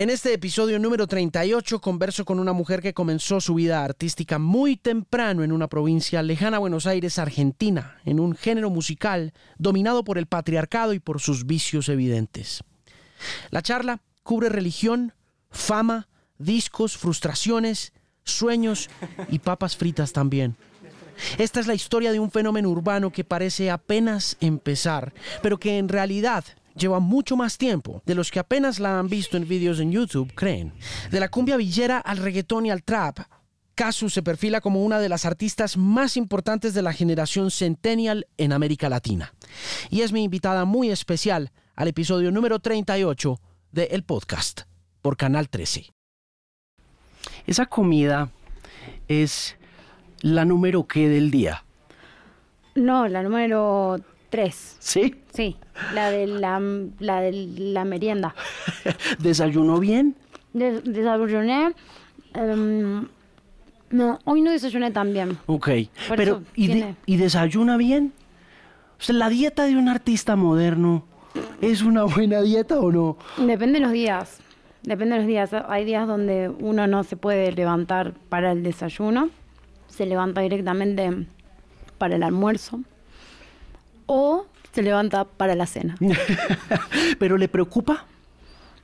En este episodio número 38 converso con una mujer que comenzó su vida artística muy temprano en una provincia lejana a Buenos Aires, Argentina, en un género musical dominado por el patriarcado y por sus vicios evidentes. La charla cubre religión, fama, discos, frustraciones, sueños y papas fritas también. Esta es la historia de un fenómeno urbano que parece apenas empezar, pero que en realidad lleva mucho más tiempo de los que apenas la han visto en vídeos en YouTube creen. De la cumbia villera al reggaetón y al trap, Casu se perfila como una de las artistas más importantes de la generación centennial en América Latina. Y es mi invitada muy especial al episodio número 38 de El Podcast por Canal 13. Esa comida es la número qué del día. No, la número Tres. ¿Sí? Sí, la de la, la, de la merienda. ¿Desayunó bien? desayuné. Em, no, hoy no desayuné tan bien. Ok, pero ¿y, ¿y desayuna bien? O sea, la dieta de un artista moderno, ¿es una buena dieta o no? Depende de los días. Depende de los días. Hay días donde uno no se puede levantar para el desayuno. Se levanta directamente para el almuerzo o se levanta para la cena. ¿Pero le preocupa?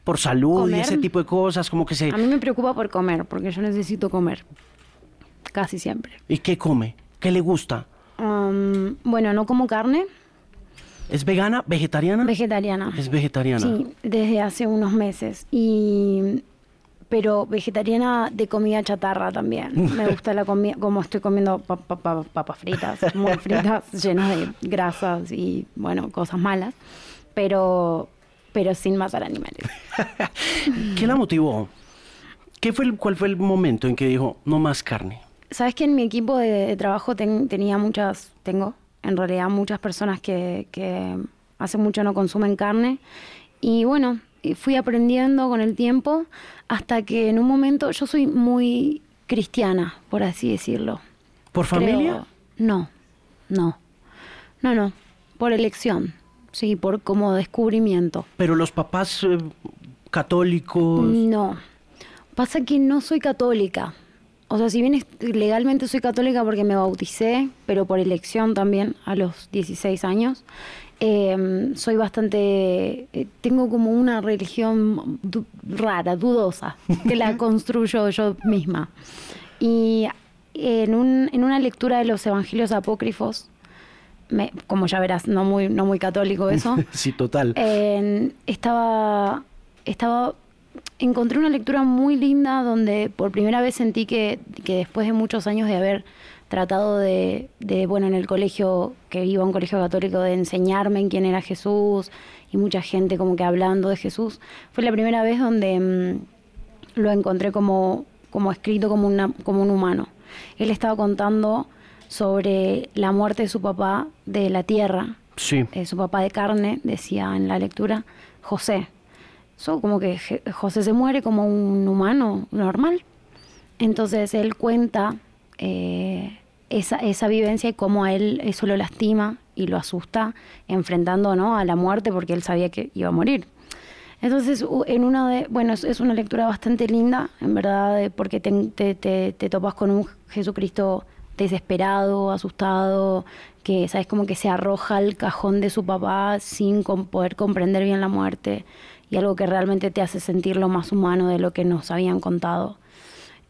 Por salud y ese tipo de cosas, como que se... A mí me preocupa por comer, porque yo necesito comer. Casi siempre. ¿Y qué come? ¿Qué le gusta? Um, bueno, no como carne. ¿Es vegana? ¿Vegetariana? Vegetariana. Es vegetariana. Sí, desde hace unos meses. Y pero vegetariana de comida chatarra también. Me gusta la comida, como estoy comiendo papas fritas, muy fritas, llenas de grasas y, bueno, cosas malas, pero, pero sin matar animales. ¿Qué la motivó? ¿Qué fue el, ¿Cuál fue el momento en que dijo, no más carne? Sabes que en mi equipo de, trabajo tenía muchas, tengo en realidad muchas personas que, que hace mucho no consumen carne. Y bueno, fui aprendiendo con el tiempo hasta que en un momento yo soy muy cristiana, por así decirlo. ¿Por familia? no, no, no, no, por elección, sí, por como descubrimiento. ¿Pero los papás eh, católicos? No, pasa que no soy católica. O sea, si bien legalmente soy católica porque me bauticé, pero por elección también a los 16 años, Em, soy bastante, eh, tengo como una religión rara, dudosa, que la construyo yo misma. Y en, un, en una lectura de los evangelios apócrifos, me, como ya verás, no muy, no muy católico eso. sí, total. estaba, estaba, encontré una lectura muy linda donde por primera vez sentí que, que después de muchos años de haber tratado de, bueno, en el colegio, que iba a un colegio católico, de enseñarme en quién era Jesús y mucha gente como que hablando de Jesús. Fue la primera vez donde mm, lo encontré como, como escrito como, una, como un humano. Él estaba contando sobre la muerte de su papá de la tierra. Sí. Eh, su papá de carne, decía en la lectura, José. So, como que José se muere como un humano normal. Entonces él cuenta eh, esa, esa vivencia y cómo a él eso lo lastima y lo asusta enfrentando ¿no? a la muerte porque él sabía que iba a morir. Entonces, en una de, bueno, es, una lectura bastante linda, en verdad, porque te, te, te, topas con un Jesucristo desesperado, asustado, que, ¿sabes? Como que se arroja al cajón de su papá sin poder comprender bien la muerte y algo que realmente te hace sentir lo más humano de lo que nos habían contado.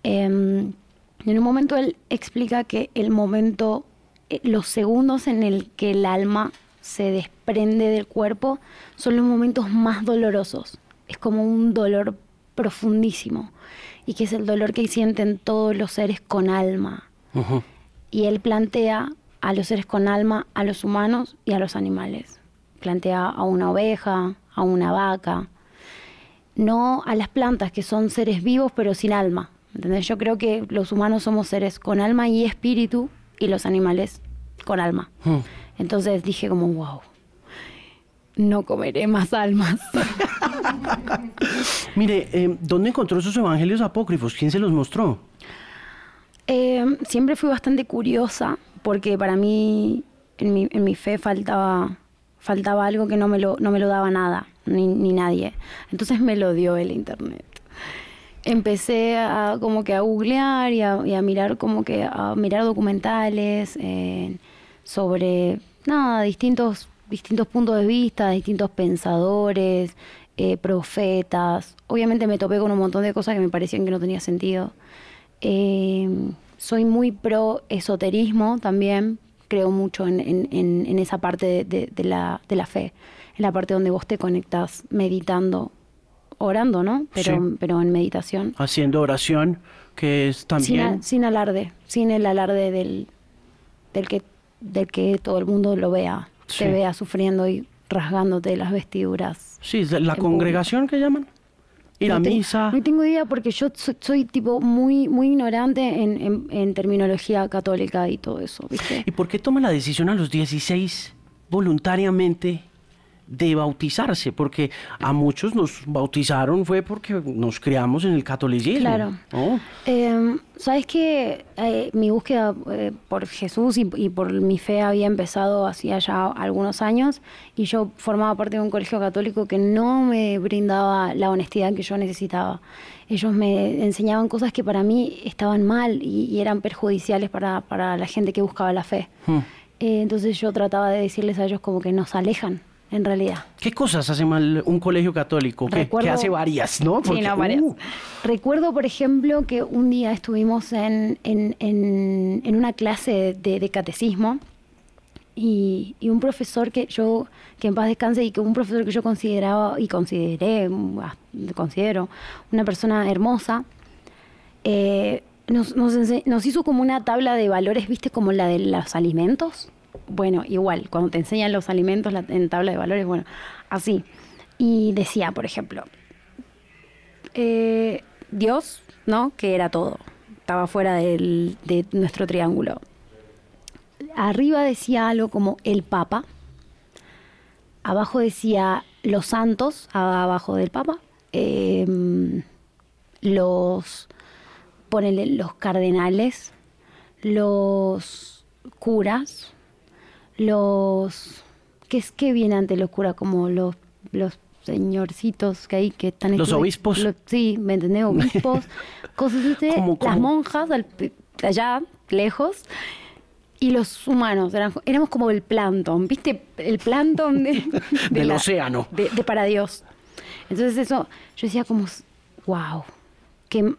Eh, en un momento él explica que el momento, eh, los segundos en el que el alma se desprende del cuerpo son los momentos más dolorosos. Es como un dolor profundísimo y que es el dolor que sienten todos los seres con alma. Y él plantea a los seres con alma, a los humanos y a los animales. Plantea a una oveja, a una vaca, no a las plantas que son seres vivos pero sin alma. Yo creo que los humanos somos seres con alma y espíritu y los animales con alma. Hmm. Entonces dije como, wow, no comeré más almas. Mire, eh, ¿dónde encontró esos evangelios apócrifos? ¿Quién se los mostró? Eh, siempre fui bastante curiosa porque para mí en mi, en mi fe faltaba, faltaba algo que no me lo, no me lo daba nada, ni, ni nadie. Entonces me lo dio el internet. Empecé a como que a googlear y a, mirar como que a mirar documentales eh, sobre nada distintos distintos puntos de vista distintos pensadores eh, profetas. Obviamente me topé con un montón de cosas que me parecían que no tenía sentido. Eh, soy muy pro esoterismo también. Creo mucho en, en, esa parte de, la, de la fe en la parte donde vos te conectas meditando orando, ¿no? Pero, pero en meditación. Haciendo oración, que es también... Sin, alarde, sin el alarde del, del, que, del que todo el mundo lo vea, te vea sufriendo y rasgándote las vestiduras. Sí, la congregación que llaman. Y la misa. No tengo idea porque yo soy, tipo muy muy ignorante en, en, terminología católica y todo eso, ¿viste? ¿Y por qué toma la decisión a los 16 voluntariamente de bautizarse, porque a muchos nos bautizaron fue porque nos criamos en el catolicismo. Claro. Em, Sabes que eh, mi búsqueda eh, por Jesús y, por mi fe había empezado hacía ya algunos años y yo formaba parte de un colegio católico que no me brindaba la honestidad que yo necesitaba. Ellos me enseñaban cosas que para mí estaban mal y, eran perjudiciales para, para, la gente que buscaba la fe. Hmm. Eh, entonces yo trataba de decirles a ellos como que nos alejan en realidad. ¿Qué cosas hace mal un colegio católico? Que, hace varias, ¿no? sí, no, varias. Uh. Recuerdo, por ejemplo, que un día estuvimos en, una clase de, catecismo y, un profesor que yo, que en paz descanse, y que un profesor que yo consideraba y consideré, considero, una persona hermosa, eh, nos, nos hizo como una tabla de valores, viste, como la de los alimentos bueno, igual, cuando te enseñan los alimentos en tabla de valores, bueno, así. Y decía, por ejemplo, eh, Dios, ¿no? Que era todo, estaba fuera de nuestro triángulo. Arriba decía algo como el Papa, abajo decía los santos, abajo del Papa, em, los, ponele, los cardenales, los curas, los ¿qué es que viene ante los curas como los los señorcitos que hay que están los obispos sí me entendés obispos cosas así las monjas allá lejos y los humanos éramos como el plancton viste el plancton del océano. de, para Dios. Entonces eso yo decía como wow que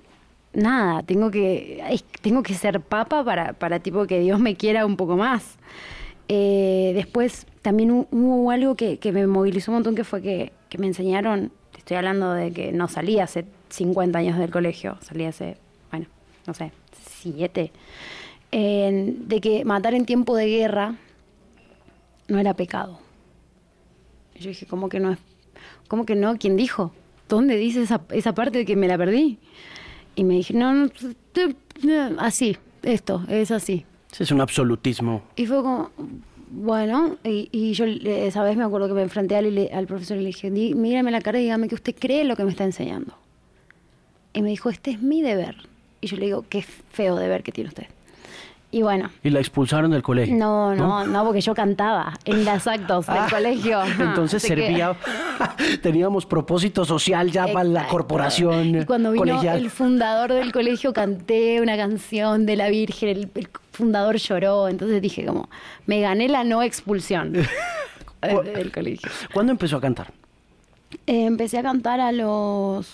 nada tengo que tengo que ser papa para para tipo que Dios me quiera un poco más eh, después también hubo algo que, me movilizó un montón, que fue que, me enseñaron, estoy hablando de que no salí hace 50 años del colegio, salí hace, bueno, no sé, 7, de que matar en tiempo de guerra no era pecado. Yo dije, ¿cómo que no es? ¿Cómo que no? ¿Quién dijo? ¿Dónde dice esa, esa parte de que me la perdí? Y me dije, no, no, así, esto, es así es un absolutismo. Y fue como, bueno, y, yo esa vez me acuerdo que me enfrenté al, al profesor y le dije, mírame la cara y dígame que usted cree lo que me está enseñando. Y me dijo, este es mi deber. Y yo le digo, qué feo deber que tiene usted. Y bueno. ¿Y la expulsaron del colegio? No, no, no, porque yo cantaba en las actos del ah, colegio. Entonces servía, teníamos propósito social ya para la corporación. Y cuando vino el fundador del colegio canté una canción de la Virgen, el, fundador lloró, entonces dije como, me gané la no expulsión del colegio. ¿Cuándo empezó a cantar? Eh, empecé a cantar a los,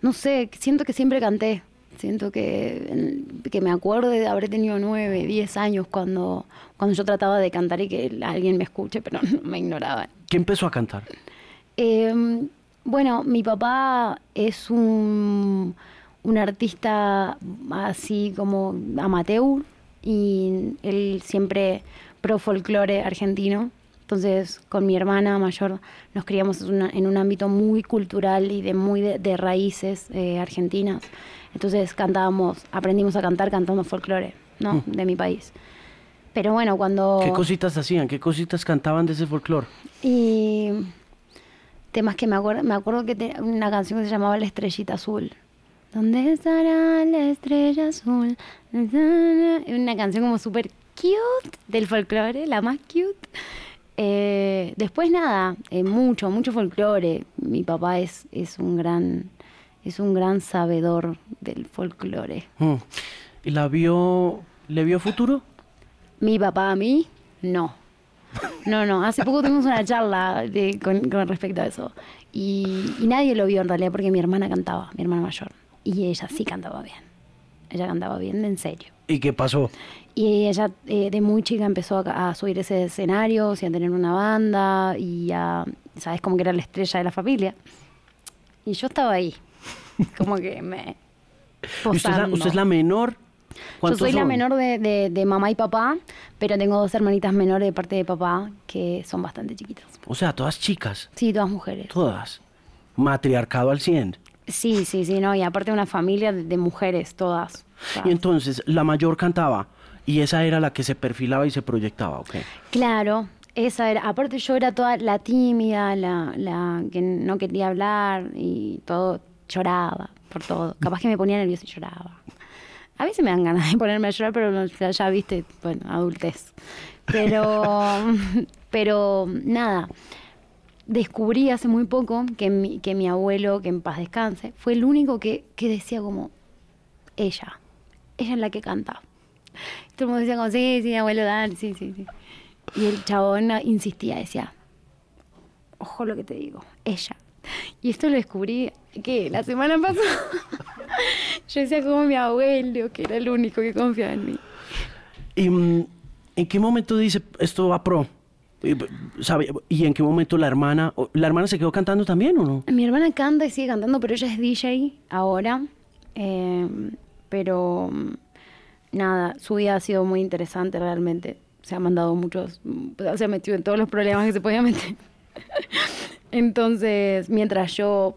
no sé, siento que siempre canté Siento que, que me acuerdo de haber tenido nueve, diez años cuando, cuando yo trataba de cantar y que alguien me escuche, pero me ignoraban. ¿Qué empezó a cantar? Em, bueno, mi papá es un, un artista así como amateur y él siempre pro folclore argentino. Entonces, con mi hermana mayor nos criamos en, un ámbito muy cultural y de muy de, raíces eh, argentinas. Entonces cantábamos, aprendimos a cantar cantando folclore, ¿no? Mm. De mi país. Pero bueno, cuando... ¿Qué cositas hacían? ¿Qué cositas cantaban de ese folclore? Y temas que me acuerdo, me acuerdo que una canción que se llamaba La Estrellita Azul. ¿Dónde estará la estrella azul? Una canción como súper cute del folclore, la más cute. Eh, después nada, eh, mucho, mucho folclore. Mi papá es, es un gran es un gran sabedor del folclore. Mm. ¿Y la vio, le vio futuro? Mi papá a mí, no. No, no, hace poco tuvimos una charla de- con, con respecto a eso. Y, y nadie lo vio en realidad porque mi hermana cantaba, mi hermana mayor. Y ella sí cantaba bien. Ella cantaba bien, en serio. ¿Y qué pasó? Y ella eh, de muy chica empezó a, a subir ese escenario, y a tener una banda y a, ¿sabes? Como que era la estrella de la familia. Y yo estaba ahí, como que me... ¿Y usted, es la, usted es la menor? Yo ¿Cuántos soy la son? menor de, de- de mamá y papá, pero tengo dos hermanitas menores de parte de papá que son bastante chiquitas. O sea, todas chicas, Sí, todas mujeres. todas. Matriarcado al 100. Sí, sí, sí, no, y aparte una familia de, de mujeres, todas. Y entonces la mayor cantaba y esa era la que se perfilaba y se proyectaba, ¿ok? Claro, esa era. Aparte yo era toda la tímida, la, la que no quería hablar y todo, lloraba por todo. Capaz que me ponía nerviosa y lloraba. A veces me dan ganas de ponerme a llorar, pero ya viste, bueno, adultez. Pero, pero nada, descubrí hace muy poco que mi, que mi abuelo, que en paz descanse, fue el único que, que decía como, ella, ella es la que canta. Todo el mundo decía como, sí, sí, abuelo, dale, sí, sí, sí. Y el chabón insistía, decía, ojo lo que te digo, ella. Y esto lo descubrí, que La semana pasada. Yo decía como mi abuelo, que era el único que confiaba en mí. ¿Y mm, en qué momento dice esto va pro? ¿Sabe? ¿Y en qué momento la hermana, la hermana se quedó cantando también o no? Mi hermana canta y sigue cantando, pero ella es DJ ahora. Eh, pero mm, nada, su vida ha sido muy interesante realmente. Se ha mandado muchos, mm, se ha metido en todos los problemas que se podía meter. Entonces, mientras yo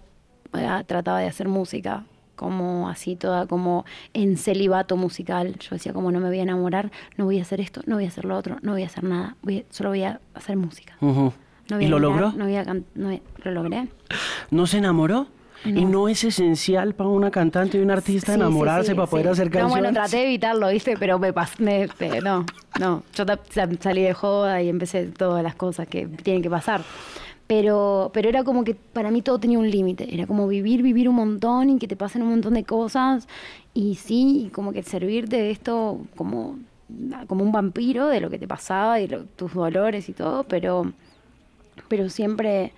eh, trataba de hacer música, como así toda, como en celibato musical, yo decía como no me voy a enamorar, no voy a hacer esto, no voy a hacer lo otro, no voy a hacer nada, voy a- solo voy a hacer música. No voy ¿Y a lo mirar, logró? No voy a can- no voy- lo logré. ¿No se enamoró? ¿Y No. no es esencial para una cantante y un artista Sí, enamorarse sí, para poder hacer No, canciones? bueno, traté de evitarlo, ¿viste? Pero me pasé. no, no. Yo salí de joda y empecé todas las cosas que tienen que pasar. Pero, pero era como que para mí todo tenía un límite. Era como vivir, vivir un montón y que te pasen un montón de cosas. Y sí, como que servirte de esto como, como un vampiro de lo que te pasaba y lo- tus dolores y todo. Pero, pero siempre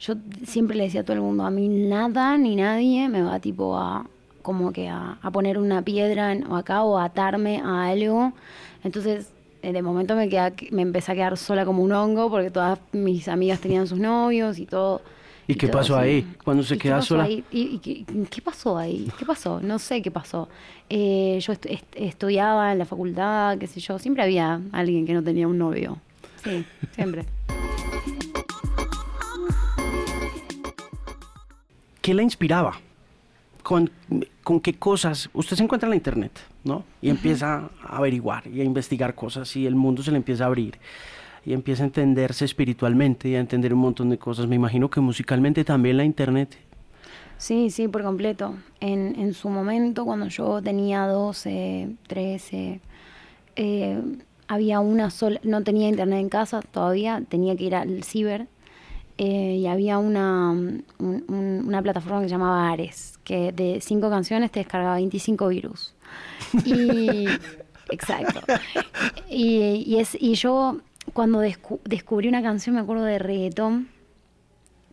yo siempre le decía a todo el mundo, a mí nada ni nadie me va tipo a como que a, poner una piedra en- o acá o a atarme a algo. Entonces, de momento me, queda, me empecé a quedar sola como un hongo porque todas mis amigas tenían sus novios y todo. ¿Y qué todo pasó así. ahí, cuando se ¿Y qué queda sola? ahí? ¿Y, y qué, qué pasó ahí? ¿Qué pasó? No sé qué pasó. Eh, yo estu- est- estudiaba en la facultad, qué sé yo. Siempre había alguien que no tenía un novio. Sí, siempre. ¿Qué la inspiraba? ¿Con, ¿Con qué cosas? Usted se encuentra en la internet, ¿no? Y empieza a averiguar y a investigar cosas y el mundo se le empieza a abrir y empieza a entenderse espiritualmente y a entender un montón de cosas. Me imagino que musicalmente también la internet. Sí, sí, por completo. En, en su momento, cuando yo tenía 12, 13, eh, había una sola, no tenía internet en casa todavía, tenía que ir al ciber eh, y había una, un- un- una plataforma que se llamaba Ares, que de cinco canciones te descargaba 25 virus. Y, exacto. Y, y es, y yo cuando descu- descubrí una canción, me acuerdo de reggaetón,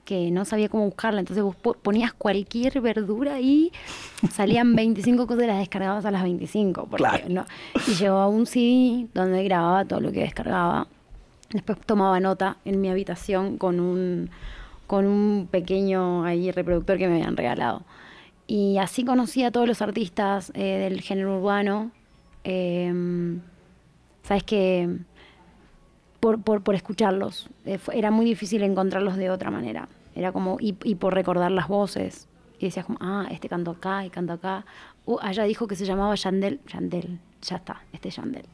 que no sabía cómo buscarla, entonces vos po- ponías cualquier verdura y salían 25 cosas y las descargabas a las 25. Porque Claro. no, y llevaba un CD donde grababa todo lo que descargaba. Después tomaba nota en mi habitación con un, con un pequeño ahí reproductor que me habían regalado. Y así conocí a todos los artistas eh, del género urbano. Em, Sabes que por, por, por escucharlos. Eh, fue- era muy difícil encontrarlos de otra manera. Era como, y, y por recordar las voces. Y decías como, ah, este cantó acá y cantó acá. Uh, allá dijo que se llamaba Yandel. Yandel, ya está, este es Yandel.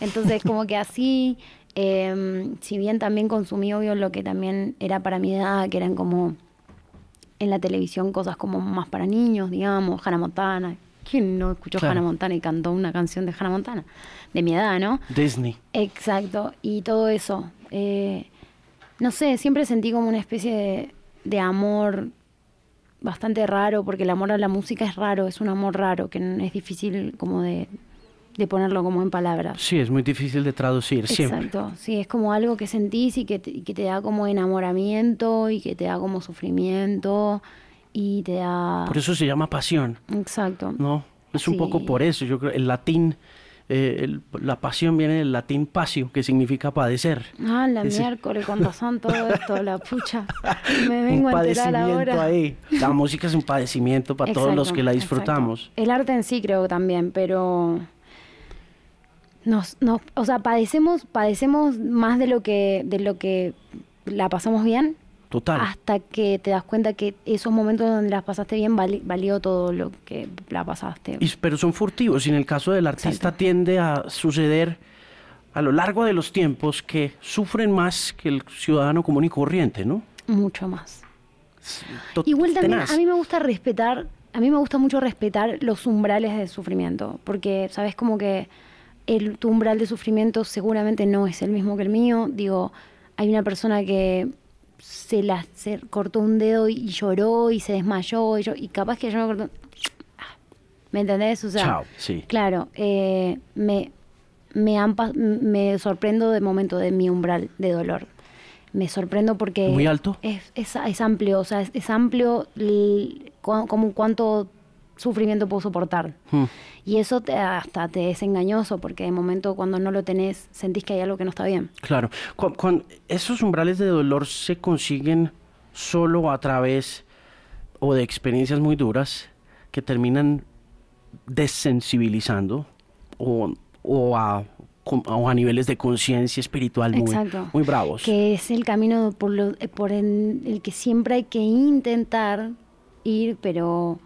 Entonces, como que así, eh, si bien también consumí, obvio, lo que también era para mi edad, que eran como en la televisión cosas como más para niños, digamos, Hannah Montana. ¿Quién no escuchó Claro. Hannah Montana y cantó una canción de Hannah Montana? De mi edad, ¿no? Disney. Exacto, y todo eso. eh, no sé, siempre sentí como una especie de, de amor bastante raro, porque el amor a la música es raro, es un amor raro, que es difícil como de, de ponerlo como en palabras. Sí, es muy difícil de traducir siempre. Exacto, sí, es como algo que sentís y que te, y que te da como enamoramiento y que te da como sufrimiento y te da... Por eso se llama pasión, Exacto. ¿no? Es un poco Sí. por eso. Yo creo el latín, eh, el- la pasión viene del latín pasio, que significa padecer. Ah, la Ese- miércoles, con razón todo esto, la pucha. Me un vengo a enterar padecimiento ahora. ahí. La música es un padecimiento para todos los Exacto, que la exacto. disfrutamos. El arte en sí creo también, pero nos, nos, o sea, padecemos, padecemos más de lo que, de lo que la pasamos bien, Total. hasta que te das cuenta que esos momentos donde las pasaste bien vali- valió todo lo que la pasaste. Y- pero son furtivos y en el caso del artista Exacto. tiende a suceder a lo largo de los tiempos que sufren más que el ciudadano común y corriente, ¿no? Mucho más. To- Igual también tenaz. a mí me gusta respetar, a mí me gusta mucho respetar los umbrales de sufrimiento, porque sabes como que el tu umbral de sufrimiento seguramente no es el mismo que el mío. Digo, hay una persona que se la se cortó un dedo y lloró y se desmayó y, yo, y capaz que yo me cortó. ¿Me entendés? O sea, Chao, sí. claro, eh, me, me, han pa- me sorprendo de momento de mi umbral de dolor. Me sorprendo porque... ¿Muy alto? Es, es, es amplio, o sea, es, es amplio como cuánto sufrimiento puedo soportar. Hmm. Y eso te- hasta te es engañoso, porque de momento cuando no lo tenés, sentís que hay algo que no está bien. Claro. Cuan- esos umbrales de dolor se consiguen solo a través o de experiencias muy duras que terminan desensibilizando o, o a, con- o a niveles de conciencia espiritual muy, muy bravos. Que es el camino por, lo, por el, el que siempre hay que intentar ir, pero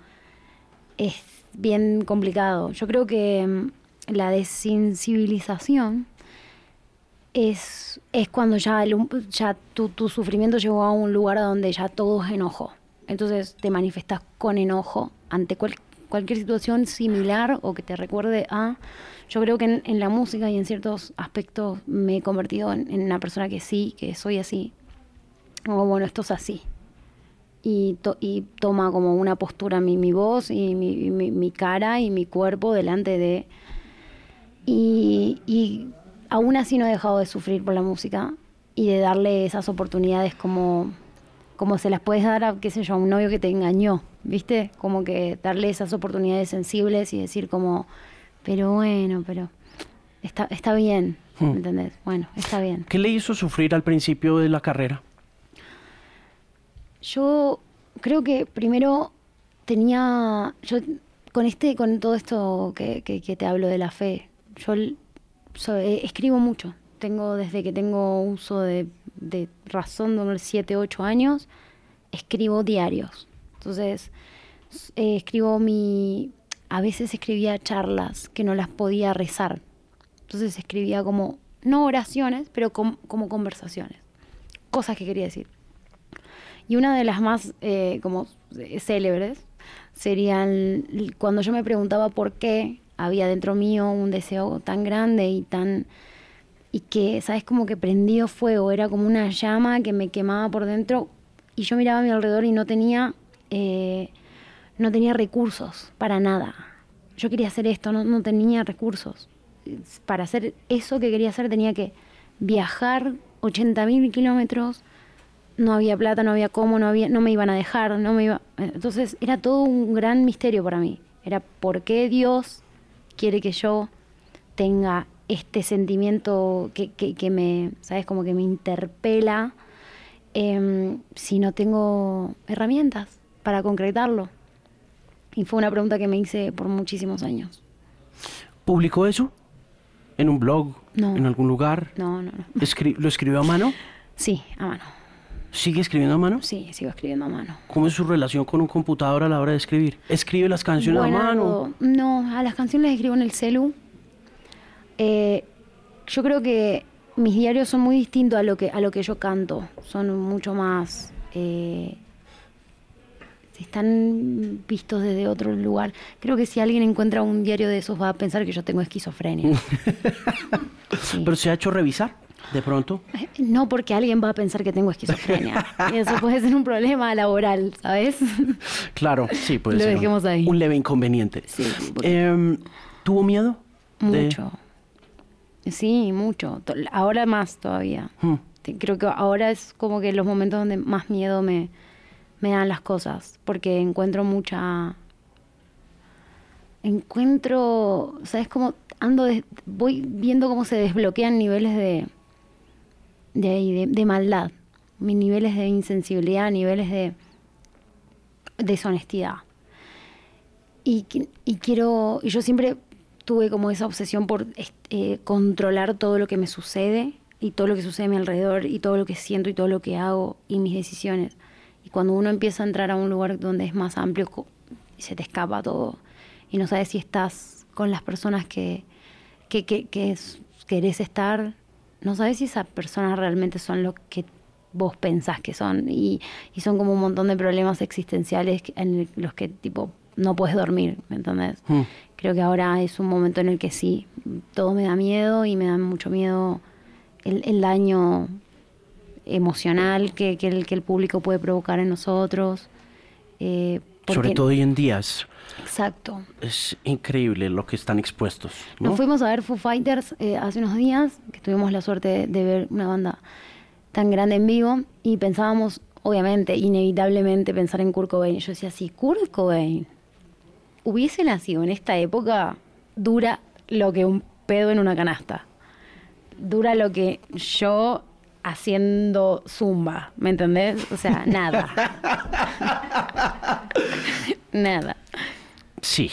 es bien complicado. Yo creo que mm, la desensibilización es, es cuando ya, el ya tu, tu sufrimiento llegó a un lugar donde ya todo es enojo. Entonces te manifestas con enojo ante cual- cualquier situación similar o que te recuerde a... Yo creo que en, en la música y en ciertos aspectos me he convertido en una persona que sí, que soy así. O bueno, esto es así. Y, to- y toma como una postura mi, mi voz y mi, mi- mi cara y mi cuerpo delante de... Y, y aún así no he dejado de sufrir por la música y de darle esas oportunidades como, como se las puedes dar a, qué sé yo, a un novio que te engañó, ¿viste? Como que darle esas oportunidades sensibles y decir como, pero bueno, pero está, está bien, Hmm. ¿me entendés? Bueno, está bien. ¿Qué le hizo sufrir al principio de la carrera? Yo creo que primero tenía, yo con este, con todo esto que, te hablo de la fe, yo so- eh, escribo mucho. Tengo desde que tengo uso de, razón de unos 7, 8 años, escribo diarios. Entonces, eh, escribo mi, a veces escribía charlas que no las podía rezar. Entonces escribía como, no oraciones, pero com- como conversaciones. Cosas que quería decir. Y una de las más eh, como eh, célebres serían cuando yo me preguntaba por qué había dentro mío un deseo tan grande y tan y que, ¿sabes? Como que prendido fuego, era como una llama que me quemaba por dentro y yo miraba a mi alrededor y no tenía, eh, no tenía recursos para nada. Yo quería hacer esto, no, no tenía recursos. Para hacer eso que quería hacer tenía que viajar 80.000 kilómetros, no había plata, no había cómo, no, había, no me iban a dejar, no me iba... Entonces era todo un gran misterio para mí. Era por qué Dios quiere que yo tenga este sentimiento que, que, que me, ¿sabes? Como que me interpela em, si no tengo herramientas para concretarlo. Y fue una pregunta que me hice por muchísimos años. ¿Publicó eso? ¿En un blog? No. ¿En algún lugar? No, no, no. ¿Lo escribió a mano? Sí, a mano. ¿Sigue escribiendo a mano? Sí, sigo escribiendo a mano. ¿Cómo es su relación con un computador a la hora de escribir? ¿Escribe las canciones a mano? No, a las canciones las escribo en el celu. Eh, yo creo que mis diarios son muy distintos a lo que, a lo que yo canto. Son mucho más... eh, están vistos desde otro lugar. Creo que si alguien encuentra un diario de esos va a pensar que yo tengo esquizofrenia. Sí. ¿Pero se ha hecho revisar? De pronto? No, porque alguien va a pensar que tengo esquizofrenia. y eso puede ser un problema laboral, ¿sabes? Claro, sí, puede Lo ser. dejemos un, ahí. un leve inconveniente. Sí, Em, ¿Tuvo miedo? de- mucho. Sí, mucho. Ahora más todavía. Hmm. Creo que ahora es como que los momentos donde más miedo me, me dan las cosas, porque encuentro mucha... Encuentro, ¿sabes cómo? Ando, des- voy viendo cómo se desbloquean niveles de, de, de, de maldad, mis niveles de insensibilidad, niveles de deshonestidad. Y, qui- y quiero, y yo siempre tuve como esa obsesión por est- eh, controlar todo lo que me sucede y todo lo que sucede a mi alrededor y todo lo que siento y todo lo que hago y mis decisiones. Y cuando uno empieza a entrar a un lugar donde es más amplio se te escapa todo y no sabes si estás con las personas que, que, que, que querés estar, no sabes si esas personas realmente son lo que vos pensás que son y, y son como un montón de problemas existenciales en los que tipo no puedes dormir, ¿me entendés? Hmm. Creo que ahora es un momento en el que sí, todo me da miedo y me da mucho miedo el, el daño emocional que, que el, que el público puede provocar en nosotros. eh, Sobre todo hoy en día es, Exacto. es increíble lo que están expuestos. ¿no? Nos fuimos a ver Foo Fighters eh, hace unos días, que tuvimos la suerte de, de ver una banda tan grande en vivo y pensábamos, obviamente, inevitablemente pensar en Kurt Cobain. Yo decía, si Kurt Cobain hubiese nacido en esta época, dura lo que un pedo en una canasta. Dura lo que yo haciendo zumba, ¿me entendés? O sea, nada. nada. Sí,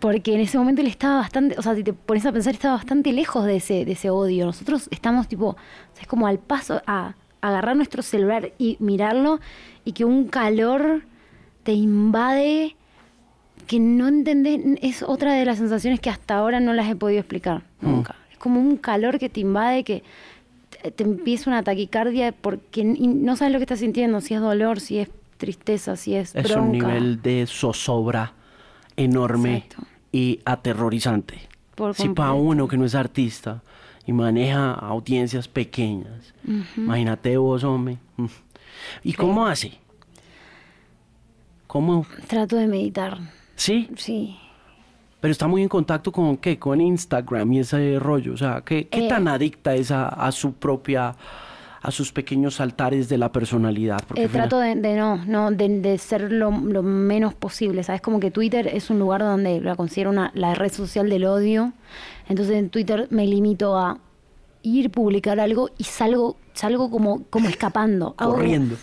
Porque en ese momento él estaba bastante, o sea, si te pones a pensar, estaba bastante lejos de ese, de ese odio. Nosotros estamos tipo, o sea, es como al paso a agarrar nuestro celular y mirarlo y que un calor te invade que no entendés, es otra de las sensaciones que hasta ahora no las he podido explicar nunca. Es como un calor que te invade, que te, empieza una taquicardia porque no sabes lo que estás sintiendo, si es dolor, si es tristeza, si es, es bronca. un nivel de zozobra enorme Exacto. y aterrorizante. Por si para uno que no es artista y maneja audiencias pequeñas, imagínate vos, hombre. ¿Y cómo hace? ¿Cómo? Trato de meditar, Sí, sí. pero está muy en contacto con qué, con Instagram y ese rollo. O sea, ¿qué, qué Eh, tan adicta es a, a su propia, a sus pequeños altares de la personalidad? Porque Eh, trato de, de no, no de, de ser lo, lo menos posible. ¿Sabes? Como que Twitter es un lugar donde la considero una, la red social del odio. Entonces en Twitter me limito a ir, publicar algo y salgo, salgo como, como escapando. Hago Corriendo.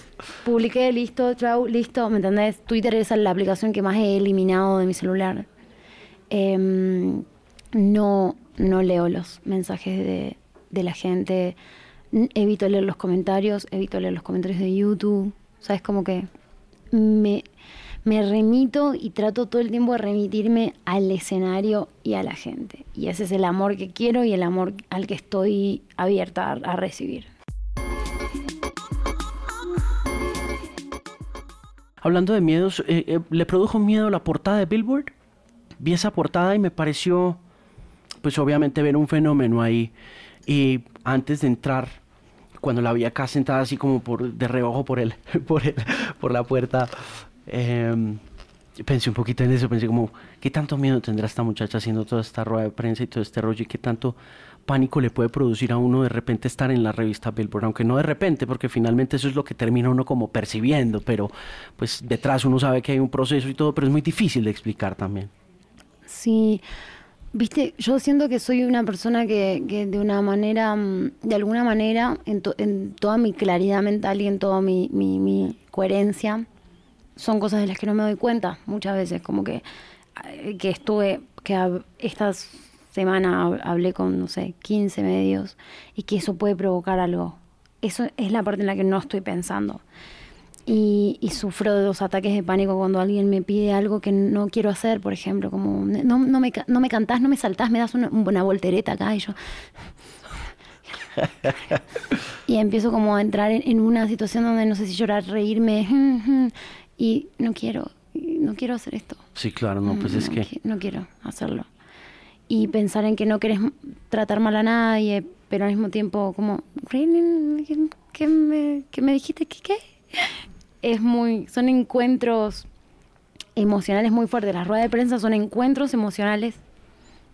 Publiqué, listo, chau, listo, ¿me entendés? Twitter es la aplicación que más he eliminado de mi celular. Em, no, no leo los mensajes de, de la gente, evito leer los comentarios, evito leer los comentarios de YouTube, ¿sabes? Como que me, me remito y trato todo el tiempo de remitirme al escenario y a la gente. Y ese es el amor que quiero y el amor al que estoy abierta a, recibir. Hablando de miedos, eh, eh, ¿le produjo miedo la portada de Billboard? Vi esa portada y me pareció, pues obviamente ver un fenómeno ahí. Y antes de entrar, cuando la vi acá sentada así como por de reojo por el, por el, por la puerta, em, pensé un poquito en eso, pensé como, ¿qué tanto miedo tendrá esta muchacha haciendo toda esta rueda de prensa y todo este rollo? ¿Y qué tanto pánico le puede producir a uno de repente estar en la revista Billboard? Aunque no de repente, porque finalmente eso es lo que termina uno como percibiendo, pero pues detrás uno sabe que hay un proceso y todo, pero es muy difícil de explicar también. Sí, viste, yo siento que soy una persona que, que de una manera, mm, de alguna manera, en, to- en toda mi claridad mental y en toda mi, mi, mi coherencia, son cosas de las que no me doy cuenta muchas veces, como que, eh, que estuve, que esta semana hab- hablé con, no sé, 15 medios y que eso puede provocar algo. Eso es la parte en la que no estoy pensando. Y, y sufro de dos ataques de pánico cuando alguien me pide algo que no quiero hacer, por ejemplo, como no, no, me, no me cantás, no me saltás, me das una, una voltereta acá y yo... y empiezo como a entrar en, en una situación donde no sé si llorar, reírme, y no quiero, no quiero hacer esto. Sí, claro, no, pues es no, que... no quiero hacerlo. Y pensar en que no querés tratar mal a nadie, pero al mismo tiempo como, ¿Really? ¿Qué, qué me, qué me dijiste? ¿Qué qué? Es muy, son encuentros emocionales muy fuertes. Las ruedas de prensa son encuentros emocionales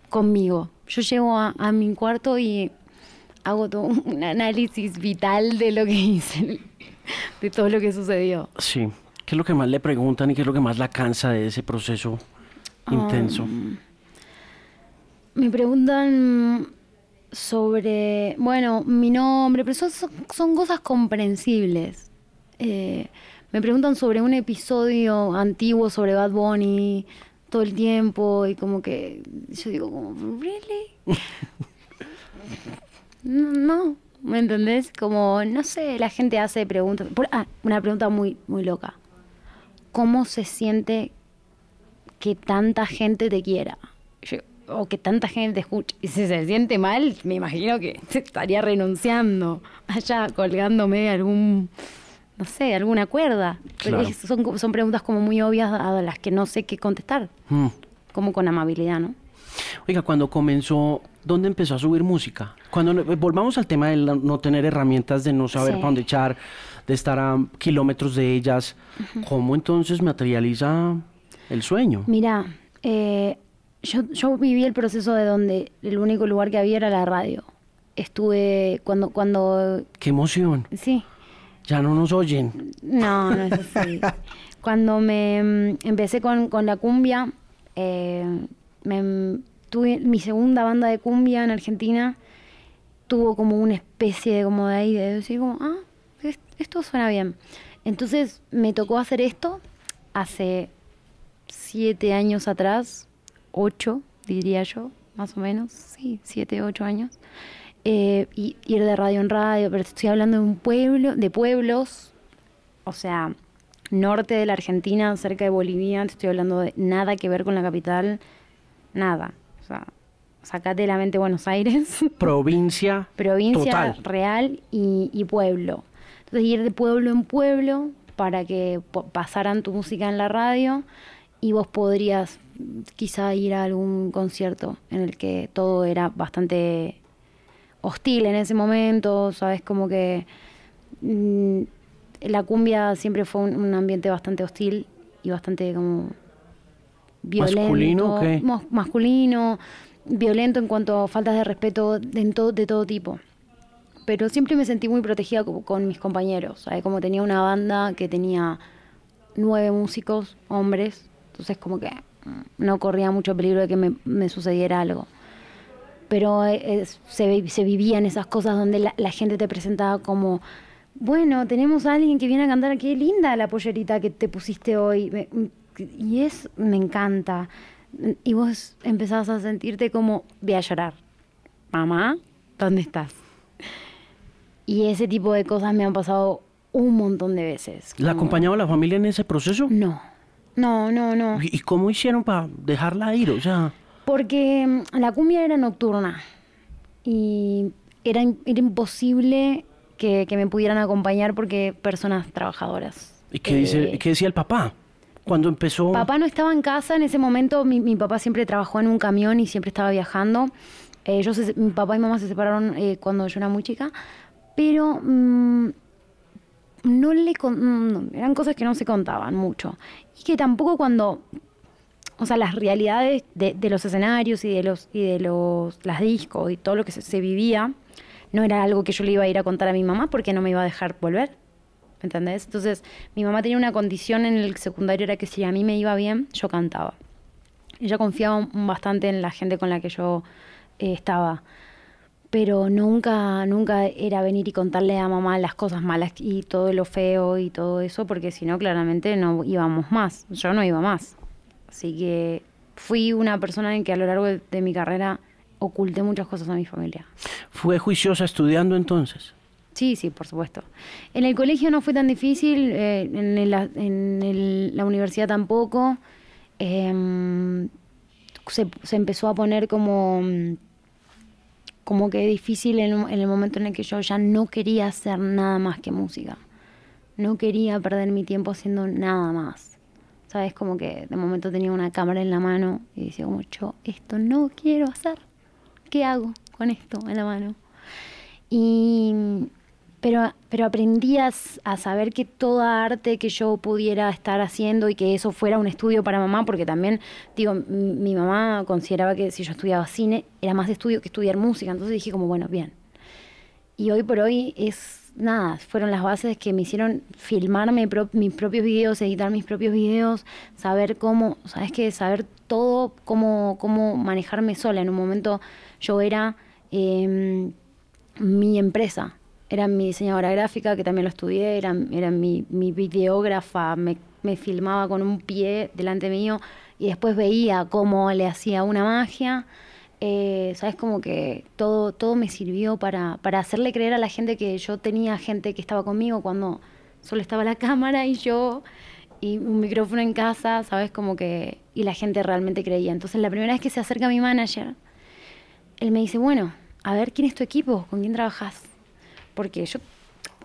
conmigo. Yo llego a, a mi cuarto y hago todo un análisis vital de lo que hice, de todo lo que sucedió. Sí. ¿Qué es lo que más le preguntan y qué es lo que más la cansa de ese proceso intenso? Um, me preguntan sobre, bueno, mi nombre, pero son, son cosas comprensibles. Eh, me preguntan sobre un episodio antiguo sobre Bad Bunny todo el tiempo y como que yo digo como, ¿really? no, ¿me entendés? Como, no sé, la gente hace preguntas. ah, una pregunta muy, muy loca. ¿Cómo se siente que tanta gente te quiera? o que tanta gente te escuche. Y si se siente mal, me imagino que estaría renunciando, allá colgándome algún no sé, alguna cuerda. Son, son preguntas como muy obvias a las que no sé qué contestar. Hmm. Como con amabilidad, ¿no? Oiga, cuando comenzó, ¿dónde empezó a subir música? Cuando volvamos al tema de no tener herramientas, de no saber para dónde echar, de estar a kilómetros de ellas, ¿cómo entonces materializa el sueño? Mira, eh, yo, yo viví el proceso de donde el único lugar que había era la radio. Estuve cuando cuando. Qué emoción. Sí. Ya no nos oyen. No, no es así. Cuando me mm, empecé con, la cumbia, eh, tuve mi segunda banda de cumbia en Argentina, tuvo como una especie de como de ahí, de decir como, ah, esto suena bien. Entonces me tocó hacer esto hace siete años atrás, ocho, diría yo, más o menos, sí, siete, ocho años eh, y ir de radio en radio, pero estoy hablando de un pueblo, de pueblos, o sea, norte de la Argentina, cerca de Bolivia, te estoy hablando de nada que ver con la capital, nada. O sea, sacate de la mente Buenos Aires. Provincia. Provincia real y, y, pueblo. Entonces ir de pueblo en pueblo para que pasaran tu música en la radio y vos podrías quizá ir a algún concierto en el que todo era bastante hostil en ese momento, ¿sabes? Como que mm, la cumbia siempre fue un, ambiente bastante hostil y bastante como violento. ¿Masculino Masculino, violento en cuanto a faltas de respeto de, de todo tipo. Pero siempre me sentí muy protegida con, mis compañeros, ¿sabes? Como tenía una banda que tenía nueve músicos, hombres, entonces como que mm, no corría mucho peligro de que me sucediera algo pero eh, se, se, vivían esas cosas donde la, gente te presentaba como, bueno, tenemos a alguien que viene a cantar, qué linda la pollerita que te pusiste hoy. y es, me encanta. Y vos empezás a sentirte como, voy a llorar. Mamá, ¿dónde estás? Y ese tipo de cosas me han pasado un montón de veces. ¿La acompañaba la familia en ese proceso? No, no, no, no. ¿Y cómo hicieron para dejarla ir? O sea... Porque mm, la cumbia era nocturna y era, imposible que, me pudieran acompañar porque personas trabajadoras. ¿Y qué, dice, eh, qué decía el papá? Cuando empezó... Papá no estaba en casa en ese momento, mi, papá siempre trabajó en un camión y siempre estaba viajando. Eh, mi papá y mamá se separaron eh, cuando yo era muy chica, pero mm, no le mm, eran cosas que no se contaban mucho. Y que tampoco cuando o sea, las realidades de, los escenarios y de los y de los las discos y todo lo que se, vivía no era algo que yo le iba a ir a contar a mi mamá porque no me iba a dejar volver. ¿Me entendés? Entonces, mi mamá tenía una condición en el secundario era que si a mí me iba bien, yo cantaba. Ella confiaba bastante en la gente con la que yo eh, estaba. Pero nunca, nunca era venir y contarle a mamá las cosas malas y todo lo feo y todo eso, porque si no, claramente no íbamos más. Yo no iba más. Así que fui una persona en que a lo largo de, mi carrera oculté muchas cosas a mi familia. ¿Fue juiciosa estudiando entonces? Sí, sí, por supuesto. En el colegio no fue tan difícil, eh, en, la universidad tampoco. Em, se, empezó a poner como, como que difícil en, en el momento en el que yo ya no quería hacer nada más que música. No quería perder mi tiempo haciendo nada más. ¿Sabes? Como que de momento tenía una cámara en la mano y decía como yo esto no quiero hacer. ¿Qué hago con esto en la mano? Y pero, pero aprendí a, saber que toda arte que yo pudiera estar haciendo y que eso fuera un estudio para mamá, porque también, digo, mi mamá consideraba que si yo estudiaba cine era más estudio que estudiar música, entonces dije como, bueno, bien. Y hoy por hoy es nada, fueron las bases que me hicieron filmarme mis propios videos, editar mis propios videos, saber cómo, sabes que saber todo, cómo, cómo manejarme sola. En un momento yo era em, mi empresa, era mi diseñadora gráfica, que también lo estudié, era, era mi, mi videógrafa, me, me, filmaba con un pie delante mío y después veía cómo le hacía una magia. Eh, Sabes, como que todo, todo me sirvió para, para hacerle creer a la gente que yo tenía gente que estaba conmigo cuando solo estaba la cámara y yo y un micrófono en casa, ¿sabes? Como que... Y la gente realmente creía. Entonces la primera vez que se acerca mi manager, él me dice, bueno, a ver, ¿quién es tu equipo? ¿Con quién trabajas? porque yo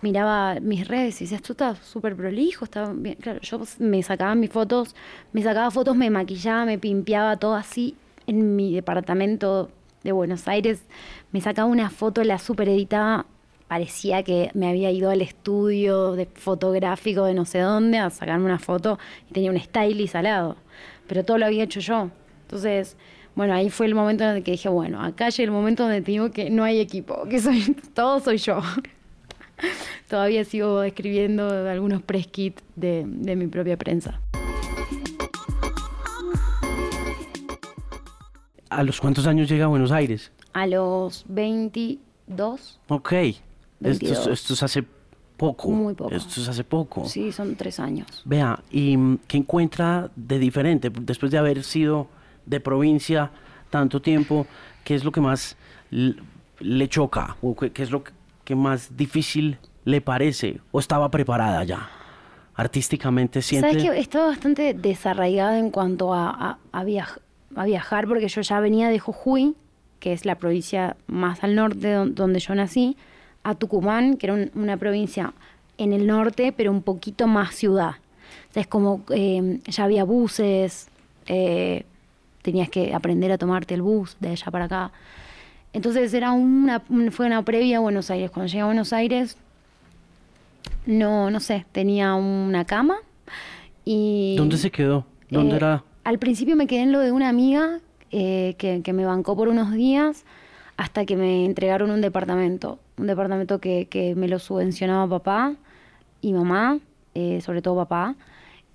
miraba mis redes y decía, esto está súper prolijo, estaba bien. Claro, yo me sacaba mis fotos, me sacaba fotos, me maquillaba, me pimpeaba todo así en mi departamento de Buenos Aires. Me sacaba una foto, la super editaba, parecía que me había ido al estudio de fotográfico de no sé dónde a sacarme una foto y tenía un stylist al lado. Pero todo lo había hecho yo. Entonces, bueno, ahí fue el momento en el que dije, bueno, acá llega el momento donde te digo que no hay equipo, que soy, todo soy yo. Todavía sigo escribiendo algunos press kits de, de mi propia prensa. ¿A los cuántos años llega a Buenos Aires? A los 22. Ok. Esto, esto, es hace poco. Muy poco. Esto es hace poco. Sí, son tres años. Vea, ¿y qué encuentra de diferente después de haber sido de provincia tanto tiempo, ¿qué es lo que más le choca? ¿O qué es lo que más difícil le parece? ¿O estaba preparada ya? Artísticamente siente... Sabes que estaba bastante desarraigada en cuanto a, a, viajar, porque yo ya venía de Jujuy, que es la provincia más al norte donde yo nací, a Tucumán, que era una provincia en el norte, pero un poquito más ciudad. es como eh, ya había buses, eh, tenías que aprender a tomarte el bus de allá para acá. Entonces era una, fue una previa a Buenos Aires. Cuando llegué a Buenos Aires, no, no sé, tenía una cama y... ¿Dónde se quedó? ¿Dónde eh, era? Al principio me quedé en lo de una amiga eh, que, que, me bancó por unos días hasta que me entregaron un departamento. Un departamento que, que me lo subvencionaba papá y mamá, eh, sobre todo papá.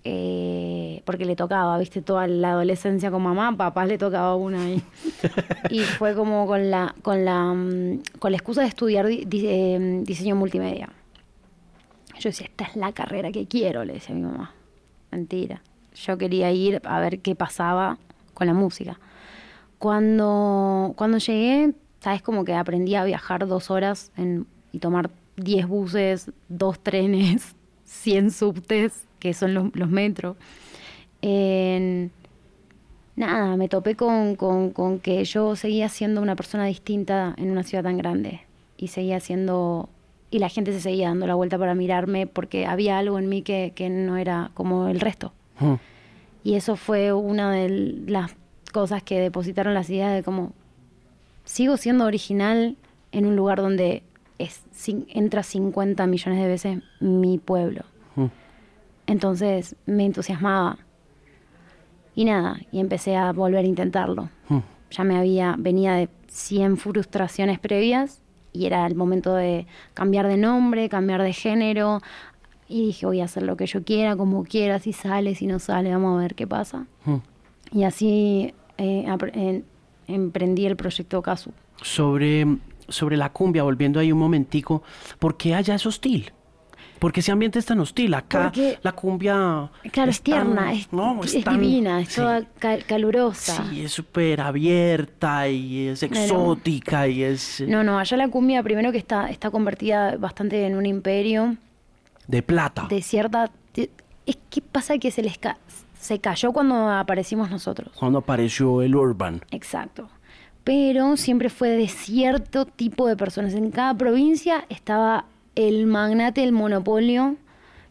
Eh, porque le tocaba, viste, toda la adolescencia con mamá, papá le tocaba una ahí. y fue como con la, con la, mm, con la excusa de estudiar diseño multimedia. Yo decía, esta es la carrera que quiero, le decía a mi mamá. Mentira. Yo quería ir a ver qué pasaba con la música. Cuando, cuando llegué, sabes como que aprendí a viajar dos horas y tomar diez buses, dos trenes, cien subtes que son los, metros. nada, me topé con, que yo seguía siendo una persona distinta en una ciudad tan grande y seguía siendo y la gente se seguía dando la vuelta para mirarme porque había algo en mí que, no era como el resto. Y eso fue una de las cosas que depositaron las ideas de cómo sigo siendo original en un lugar donde es, entra 50 millones de veces mi pueblo. Entonces me entusiasmaba. Y nada, y empecé a volver a intentarlo. Ya me había, venía de 100 frustraciones previas y era el momento de cambiar de nombre, cambiar de género. Y dije, voy a hacer lo que yo quiera, como quiera, si sale, si no sale, vamos a ver qué pasa. Hmm. Y así eh, emprendí el proyecto Casu. Sobre, sobre la cumbia, volviendo ahí un momentico, ¿por qué allá es hostil? Porque ese ambiente es tan hostil. Acá la cumbia. Claro, es, tierna, es, divina, es toda calurosa. Sí, es súper abierta y es exótica y es. Eh, no, no, allá la cumbia, primero que está, está convertida bastante en un imperio. De plata. De cierta. es que pasa que se les se cayó cuando aparecimos nosotros. Cuando apareció el urban. Exacto. Pero siempre fue de cierto tipo de personas. En cada provincia estaba el magnate el monopolio,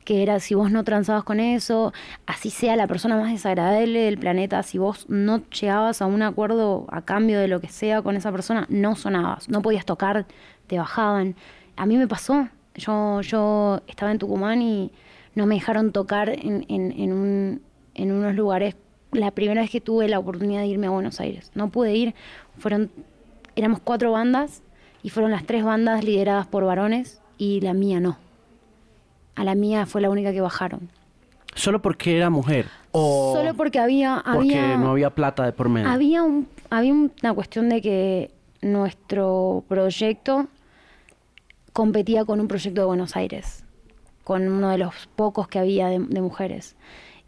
que era si vos no transabas con eso, así sea la persona más desagradable del planeta, si vos no llegabas a un acuerdo a cambio de lo que sea con esa persona, no sonabas, no podías tocar te bajaban. A mí me pasó. Yo, yo estaba en Tucumán y no me dejaron tocar en, en, en, un, en unos lugares. La primera vez que tuve la oportunidad de irme a Buenos Aires. No pude ir. Fueron, éramos cuatro bandas y fueron las tres bandas lideradas por varones y la mía no. A la mía fue la única que bajaron. ¿Solo porque era mujer? ¿O Solo porque había... porque había no había plata de por medio? había, un, había una cuestión de que nuestro proyecto competía con un proyecto de Buenos Aires, con uno de los pocos que había de, de mujeres.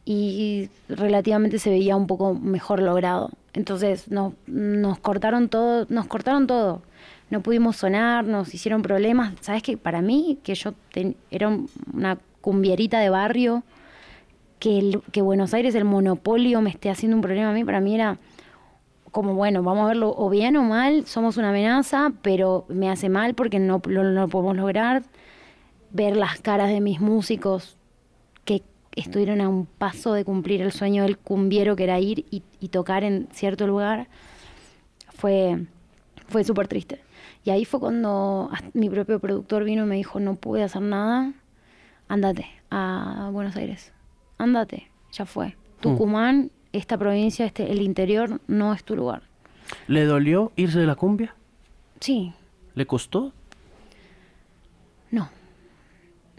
Y relativamente se veía un poco mejor logrado. Entonces nos, cortaron todo, nos cortaron todo. No pudimos sonar, nos hicieron problemas. ¿Sabes que Para mí, que yo ten- era un- una cumbierita de barrio, que, el- que Buenos Aires, el monopolio, me esté haciendo un problema a mí, para mí era como, bueno, vamos a verlo o bien o mal, somos una amenaza, pero me hace mal porque no lo, no podemos lograr. Ver las caras de mis músicos que estuvieron a un paso de cumplir el sueño del cumbiero, que era ir y, y tocar en cierto lugar, fue, fue súper triste. Y ahí fue cuando mi propio productor vino y me dijo, no pude hacer nada, andate a Buenos Aires, andate, ya fue. Tucumán, esta provincia, este, el interior, no es tu lugar. ¿Le dolió irse de la cumbia? Sí, ¿Le costó? no.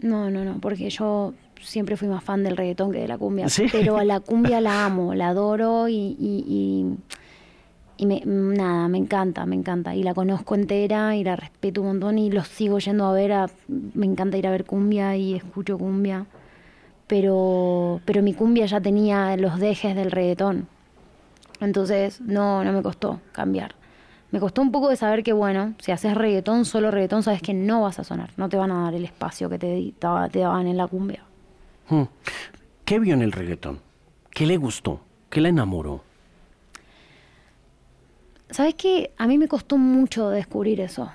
No, no, no, porque yo siempre fui más fan del reggaetón que de la cumbia. ¿Sí? Pero a la cumbia la amo, la adoro y, y, y, y me, nada, me encanta, me encanta. Y la conozco entera y la respeto un montón y los sigo yendo a ver. A, me encanta ir a ver cumbia y escucho cumbia. Pero, pero mi cumbia ya tenía los dejes del reggaetón. Entonces no, no me costó cambiar. Me costó un poco de saber que, bueno, si haces reggaetón, solo reggaetón, sabes que no vas a sonar. No te van a dar el espacio que te, daban en la cumbia. Hmm. ¿Qué vio en el reggaetón? ¿Qué le gustó? ¿Qué le enamoró? ¿Sabes qué? A mí me costó mucho descubrir eso.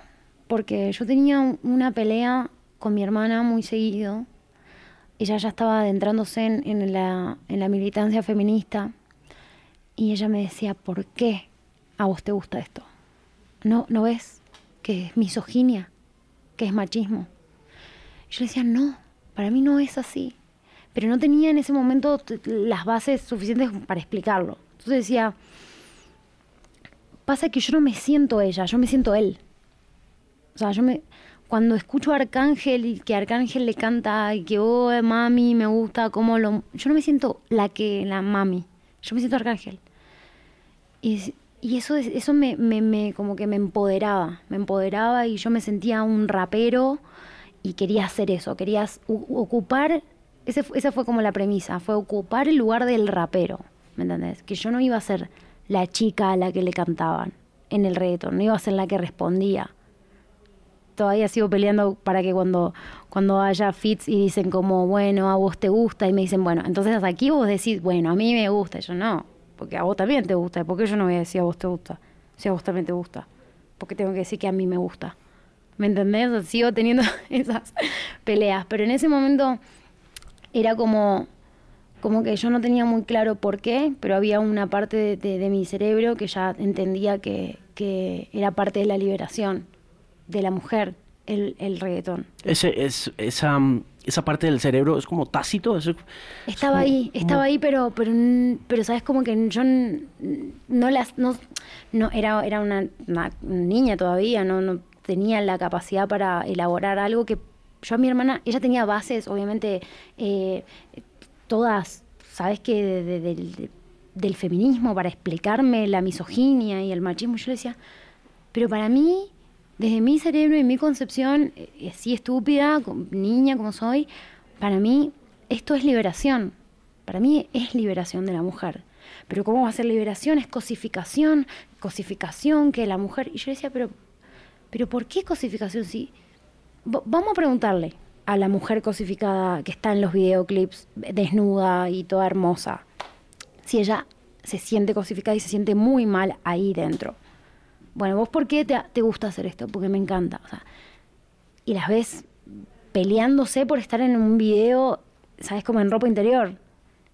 Porque yo tenía un- una pelea con mi hermana muy seguido. Ella ya estaba adentrándose en, en la, en la militancia feminista. Y ella me decía, ¿por qué a vos te gusta esto? ¿No, ¿no ves que es misoginia? ¿Que es machismo? Yo le decía, no, para mí no es así. Pero no tenía en ese momento las bases suficientes para explicarlo. Entonces decía, pasa que yo no me siento ella, yo me siento él. O sea, yo me. Cuando escucho a Arcángel y que Arcángel le canta y que, oh, mami, me gusta cómo lo. Yo no me siento la que, la mami. Yo me siento Arcángel. Y, y eso, es- eso me, me, me- como que me empoderaba. Me empoderaba y yo me sentía un rapero y quería hacer eso. Quería ocupar. Ese, esa fue como la premisa. Fue ocupar el lugar del rapero. ¿Me entendés? Que yo no iba a ser la chica a la que le cantaban en el reggaetón. No iba a ser la que respondía todavía sigo peleando para que cuando, cuando haya fits y dicen como, bueno, a vos te gusta, y me dicen, bueno, entonces aquí vos decís, bueno, a mí me gusta, y yo no, porque a vos también te gusta, ¿por qué yo no voy a decir a vos te gusta? Si a vos también te gusta, porque tengo que decir que a mí me gusta. ¿Me entendés? Sigo teniendo esas peleas, pero en ese momento era como, como que yo no tenía muy claro por qué, pero había una parte de, de- de mi cerebro que ya entendía que, que era parte de la liberación de la mujer, el, el reggaetón. Ese, es, esa, esa parte del cerebro es como tácito. Estaba como- ahí, estaba ahí, pero, pero, pero sabes como que yo no las, no, no era, era una, una niña todavía, no, no tenía la capacidad para elaborar algo que yo a mi hermana, ella tenía bases, obviamente, eh, todas, sabes que de- de- del, de- del feminismo para explicarme la misoginia y el machismo, yo le decía, pero para mí, desde mi cerebro y mi concepción, eh, así estúpida, niña como soy, para mí esto es liberación. Para mí es liberación de la mujer. Pero ¿cómo va a ser liberación? Es cosificación, cosificación, que la mujer... Y yo decía, pero, pero ¿por qué cosificación? Si, vamos a preguntarle a la mujer cosificada que está en los videoclips, desnuda y toda hermosa, si ella se siente cosificada y se siente muy mal ahí dentro. Bueno, ¿vos por qué te, te gusta hacer esto? Porque me encanta. O sea, y las ves peleándose por estar en un video, ¿sabes? Como en ropa interior.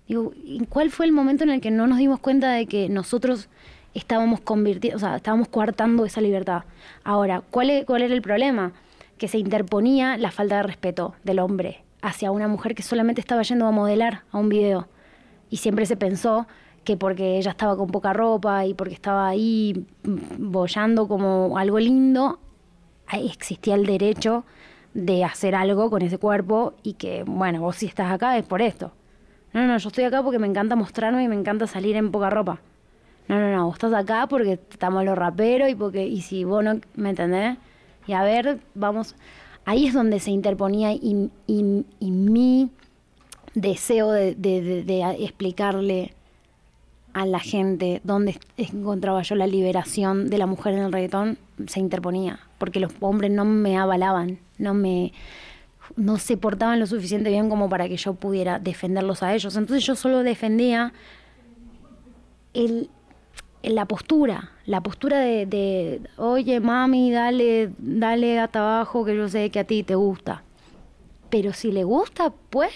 Digo, ¿y cuál fue el momento en el que no nos dimos cuenta de que nosotros estábamos convirtiendo, o sea, estábamos coartando esa libertad. Ahora, ¿cuál, e, ¿cuál era el problema? Que se interponía la falta de respeto del hombre hacia una mujer que solamente estaba yendo a modelar a un video. Y siempre se pensó que porque ella estaba con poca ropa y porque estaba ahí bollando como algo lindo, existía el derecho de hacer algo con ese cuerpo y que, bueno, vos si estás acá es por esto. No, no, yo estoy acá porque me encanta mostrarme y me encanta salir en poca ropa. No, no, no, vos estás acá porque estamos los raperos y porque, y si vos no, ¿me entendés? Y a ver, vamos, ahí es donde se interponía y, mi deseo de, explicarle a la gente dónde encontraba yo la liberación de la mujer en el reggaetón se interponía, porque los hombres no me avalaban, no me no se portaban lo suficiente bien como para que yo pudiera defenderlos a ellos. Entonces yo solo defendía el, la postura, la postura de, oye mami, dale, dale hasta abajo que yo sé que a ti te gusta. Pero si le gusta, pues,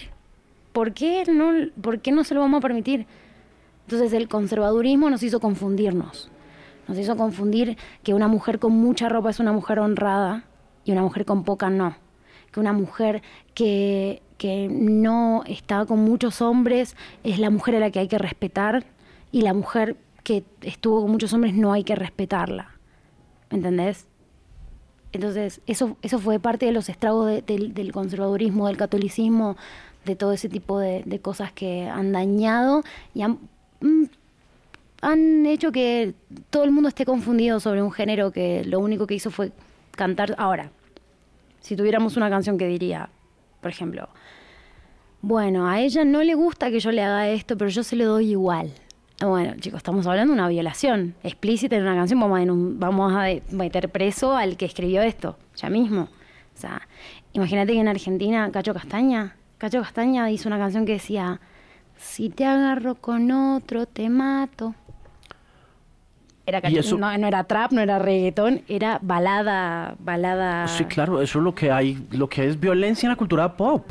¿por qué no, por qué no se lo vamos a permitir? Entonces el conservadurismo nos hizo confundirnos. Nos hizo confundir que una mujer con mucha ropa es una mujer honrada y una mujer con poca no. Que una mujer que, que no está con muchos hombres es la mujer a la que hay que respetar y la mujer que estuvo con muchos hombres no hay que respetarla. ¿Me entendés? Entonces, eso, eso fue parte de los estragos del conservadurismo, del catolicismo, de todo ese tipo de, cosas que han dañado y han, han hecho que todo el mundo esté confundido sobre un género que lo único que hizo fue cantar. Ahora, si tuviéramos una canción que diría, por ejemplo, bueno, a ella no le gusta que yo le haga esto, pero yo se lo doy igual. Bueno, chicos, estamos hablando de una violación explícita en una canción. Vamos a, vamos a meter preso al que escribió esto, ya mismo. O sea, imagínate que en Argentina, Cacho Castaña, Cacho Castaña hizo una canción que decía: Si te agarro con otro, te mato. Era no, no, era trap, no era reggaetón, era balada, balada. Sí, claro, eso es lo que hay, lo que es violencia en la cultura pop.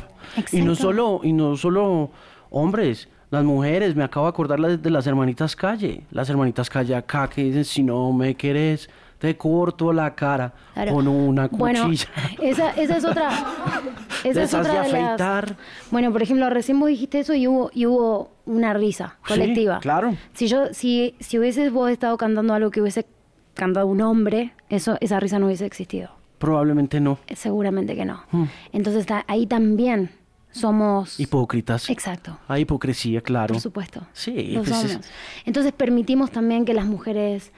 Y no solo, y no solo hombres las mujeres, me acabo de acordar de las hermanitas Calle. Las hermanitas Calle acá que dicen, si no me querés, te corto la cara con una cuchilla. Bueno, esa, esa es otra. Esa es otra de afeitar. Bueno, por ejemplo, recién vos dijiste eso y hubo, y hubo una risa colectiva. Sí, claro. Si yo, si, si hubieses vos estado cantando algo que hubiese cantado un hombre, eso, esa risa no hubiese existido. Probablemente no. Seguramente que no. Hmm. Entonces ahí también somos hipócritas. Exacto. Hay hipocresía, claro. Por supuesto. Sí, pues Entonces permitimos también que las mujeres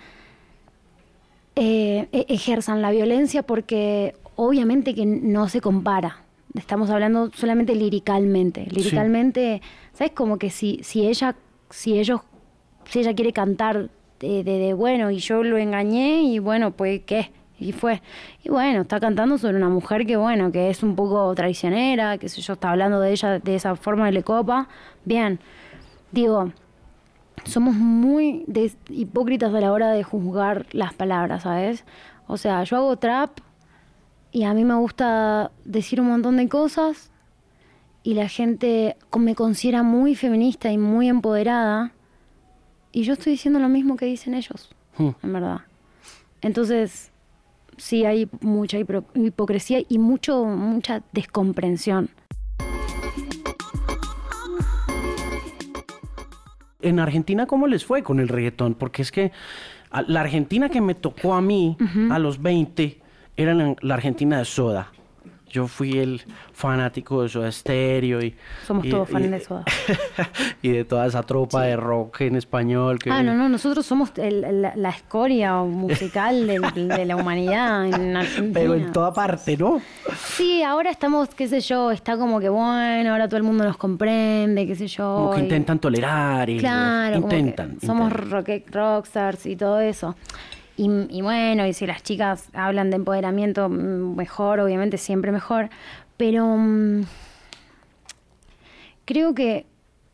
eh, e-, ejerzan la violencia porque obviamente que no se compara. Estamos hablando solamente liricalmente. Liricalmente, ¿sabes? Como que si, si ella, si ellos, si ella quiere cantar de, de bueno y yo lo engañé y bueno, pues qué y fue. Y bueno, está cantando sobre una mujer que, bueno, que es un poco traicionera, que sé yo, está hablando de ella de esa forma de le copa. Bien, digo, somos muy hipócritas a la hora de juzgar las palabras, ¿sabes? O sea, yo hago trap y a mí me gusta decir un montón de cosas y la gente me considera muy feminista y muy empoderada y yo estoy diciendo lo mismo que dicen ellos, hmm. en verdad. Entonces, sí hay mucha hipocresía y mucho, mucha descomprensión. En Argentina, ¿cómo les fue con el reggaetón? Porque es que la Argentina que me tocó a mí a los 20 era la Argentina de Soda. Yo fui el fanático de Soda Stereo y... Somos todos fans de Soda. y de toda esa tropa de rock en español. Que... Ah, no, no, nosotros somos la, escoria musical de, la humanidad en Argentina. Pero en toda parte, ¿no? Sí, ahora estamos, qué sé yo, está como que bueno, ahora todo el mundo nos comprende, qué sé yo. Como que intentan tolerar y... Claro, intentan. somos rock, rockstars y todo eso. Y, bueno, y si las chicas hablan de empoderamiento, mm, mejor, obviamente, siempre mejor. Pero mm, creo que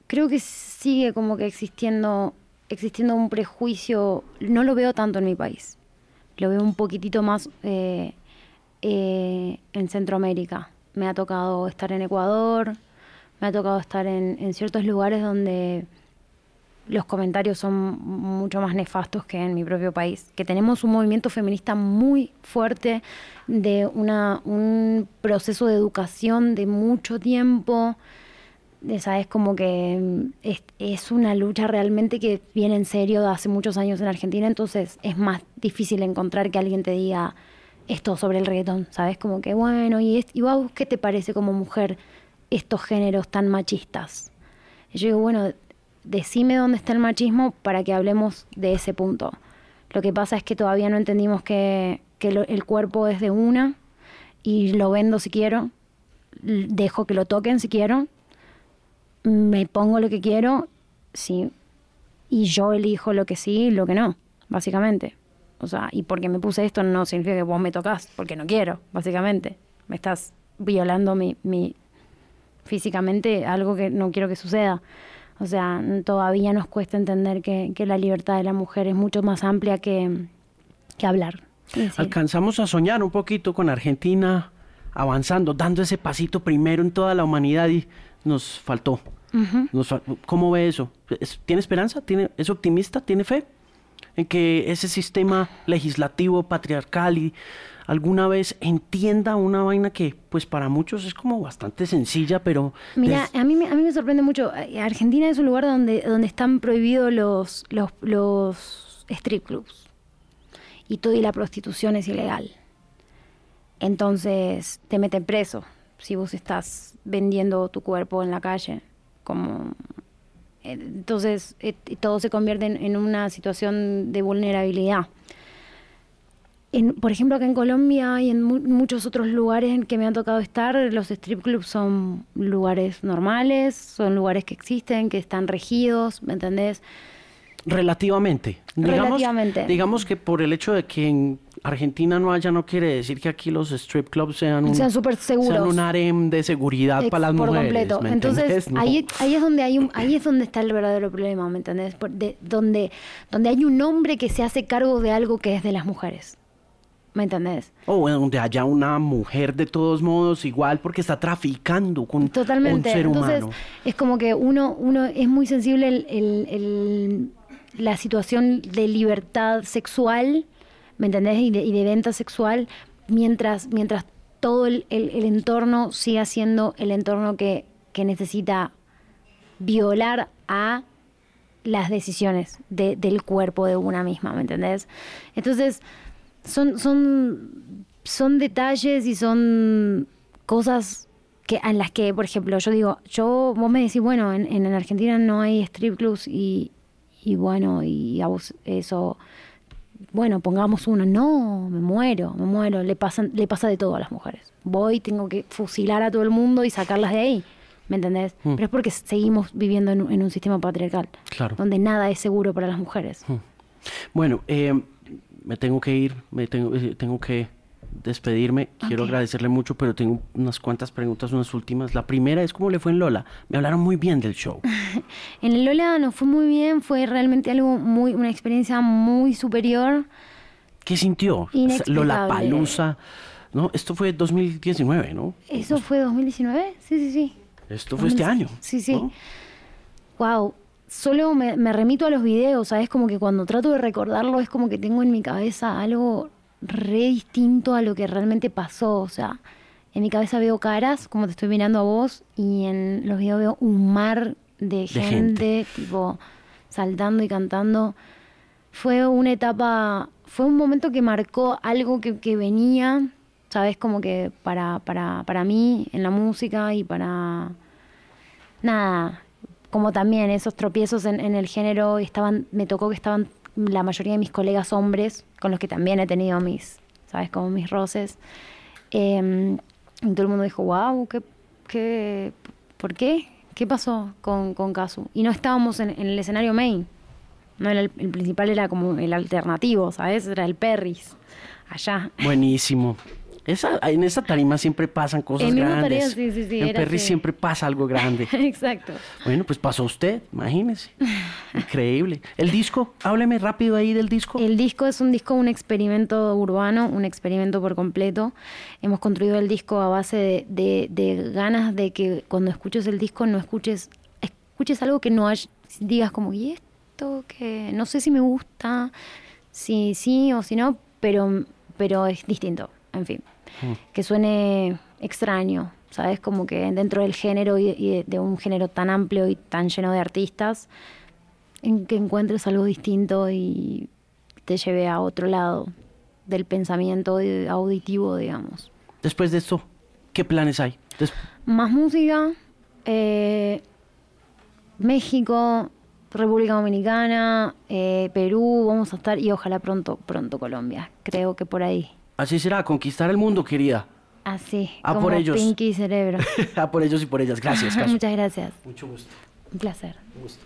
creo que sigue como que existiendo existiendo un prejuicio. No lo veo tanto en mi país. Lo veo un poquitito más eh, eh, en Centroamérica. Me ha tocado estar en Ecuador, me ha tocado estar en ciertos lugares donde los comentarios son mucho más nefastos que en mi propio país, que tenemos un movimiento feminista muy fuerte, de un proceso de educación de mucho tiempo, ¿sabes? Como que mm, es, es, una lucha realmente que viene en serio de hace muchos años en Argentina, entonces es más difícil encontrar que alguien te diga esto sobre el reggaetón, ¿sabes? Como que, bueno, ¿y, y vos qué te parece como mujer estos géneros tan machistas? Yo digo, bueno, decime dónde está el machismo para que hablemos de ese punto. Lo que pasa es que todavía no entendimos que, el cuerpo es de una y lo vendo si quiero, dejo que lo toquen si quiero, me pongo lo que quiero, sí, y yo elijo lo que sí y lo que no, básicamente. O sea, y porque me puse esto no significa que vos me tocas, porque no quiero, básicamente. Me estás violando mi, mi físicamente algo que no quiero que suceda. O sea, todavía nos cuesta entender que, la libertad de la mujer es mucho más amplia que, hablar. Alcanzamos a soñar un poquito con Argentina avanzando, dando ese pasito primero en toda la humanidad y nos faltó. ¿Cómo ve eso? ¿Tiene esperanza? ¿Tiene, ¿Es optimista? ¿Tiene fe? En que ese sistema legislativo patriarcal y alguna vez entienda una vaina que pues para muchos es como bastante sencilla, pero... Mira, a, mí, a mí me sorprende mucho. Eh, Argentina es un lugar donde, donde están prohibidos los, los, los strip clubs y todo y la prostitución es ilegal. Entonces te meten preso si vos estás vendiendo tu cuerpo en la calle. Como eh, entonces eh, todo se convierte en, una situación de vulnerabilidad por ejemplo, acá en Colombia y en muchos otros lugares en que me han tocado estar, los strip clubs son lugares normales, son lugares que existen, que están regidos, ¿me entendés? Relativamente. Digamos, Relativamente. Digamos que por el hecho de que en Argentina no haya, no quiere decir que aquí los strip clubs sean un, sean seguros. Sean un harem de seguridad para las por mujeres. completo. Entonces, ahí, ahí, es donde hay un, ahí es donde está el verdadero problema, ¿me entendés? de, donde, donde hay un hombre que se hace cargo de algo que es de las mujeres. ¿Me entendés? O donde haya una mujer de todos modos igual porque está traficando con Totalmente. un ser humano. Entonces, es como que uno, uno es muy sensible el, la situación de libertad sexual, ¿me entendés? Y de, venta sexual, mientras, mientras todo el, entorno siga siendo el entorno que, que necesita violar a las decisiones del cuerpo de una misma, ¿me entendés? Entonces, son, son, son detalles y son cosas que en las que, por ejemplo, yo digo, yo, vos me decís, bueno, en, en Argentina no hay strip clubs y, y bueno, y a vos eso, bueno, pongamos uno, no, me muero, me muero, le, pasan, le pasa de todo a las mujeres. Voy, tengo que fusilar a todo el mundo y sacarlas de ahí, ¿me entendés? Mm. Pero es porque seguimos viviendo en, un sistema patriarcal, claro. donde nada es seguro para las mujeres. Mm. Bueno, eh, me tengo que ir, me tengo, eh, tengo que despedirme. Quiero agradecerle mucho, pero tengo unas cuantas preguntas, unas últimas. La primera es cómo le fue en Lola. Me hablaron muy bien del show. en el Lola nos fue muy bien, fue realmente algo muy, una experiencia muy superior. ¿Qué sintió? Lola Palusa. ¿No? Esto fue 2019, ¿no? ¿Eso fue 2019? Sí, sí, sí. Esto fue este año. Sí, sí. Wow solo me, remito a los videos, ¿sabes? Como que cuando trato de recordarlo es como que tengo en mi cabeza algo re distinto a lo que realmente pasó. O sea, en mi cabeza veo caras, como te estoy mirando a vos, y en los videos veo un mar de, gente, tipo, saltando y cantando. Fue una etapa, fue un momento que marcó algo que, que venía, ¿sabes? Como que para, para, para mí en la música y para... Nada, como también esos tropiezos en, el género, estaban, me tocó que estaban la mayoría de mis colegas hombres, con los que también he tenido mis, ¿sabes? Como mis roces. Em, y todo el mundo dijo, wow, ¿qué, qué, ¿por qué? ¿Qué pasó con, con Casu? Y no estábamos en, el escenario main. No el, el, principal era como el alternativo, ¿sabes? Era el Perris, allá. Buenísimo en esa tarima siempre pasan cosas grandes. en Perry siempre pasa algo grande. Exacto. Bueno, pues pasó usted, imagínese. Increíble. El disco, hábleme rápido ahí del disco. El disco es un disco, un experimento urbano, un experimento por completo. Hemos construido el disco a base de, ganas de que cuando escuches el disco no escuches, escuches algo que no digas como, ¿y esto que no sé si me gusta, si sí o si no, pero, pero es distinto, en fin. Mm. Que suene extraño, ¿sabes? Como que dentro del género y, de, un género tan amplio y tan lleno de artistas, en que encuentres algo distinto y te lleve a otro lado del pensamiento auditivo, digamos. Después de esto, ¿qué planes hay? Más música, eh, México, República Dominicana, eh, Perú, vamos a estar y ojalá pronto, pronto Colombia. Creo que por ahí. Así será, conquistar el mundo, querida. Así, a como por ellos. Pinky Cerebro. a por ellos y por ellas. Gracias, Muchas gracias. Mucho gusto. Un placer. Un gusto.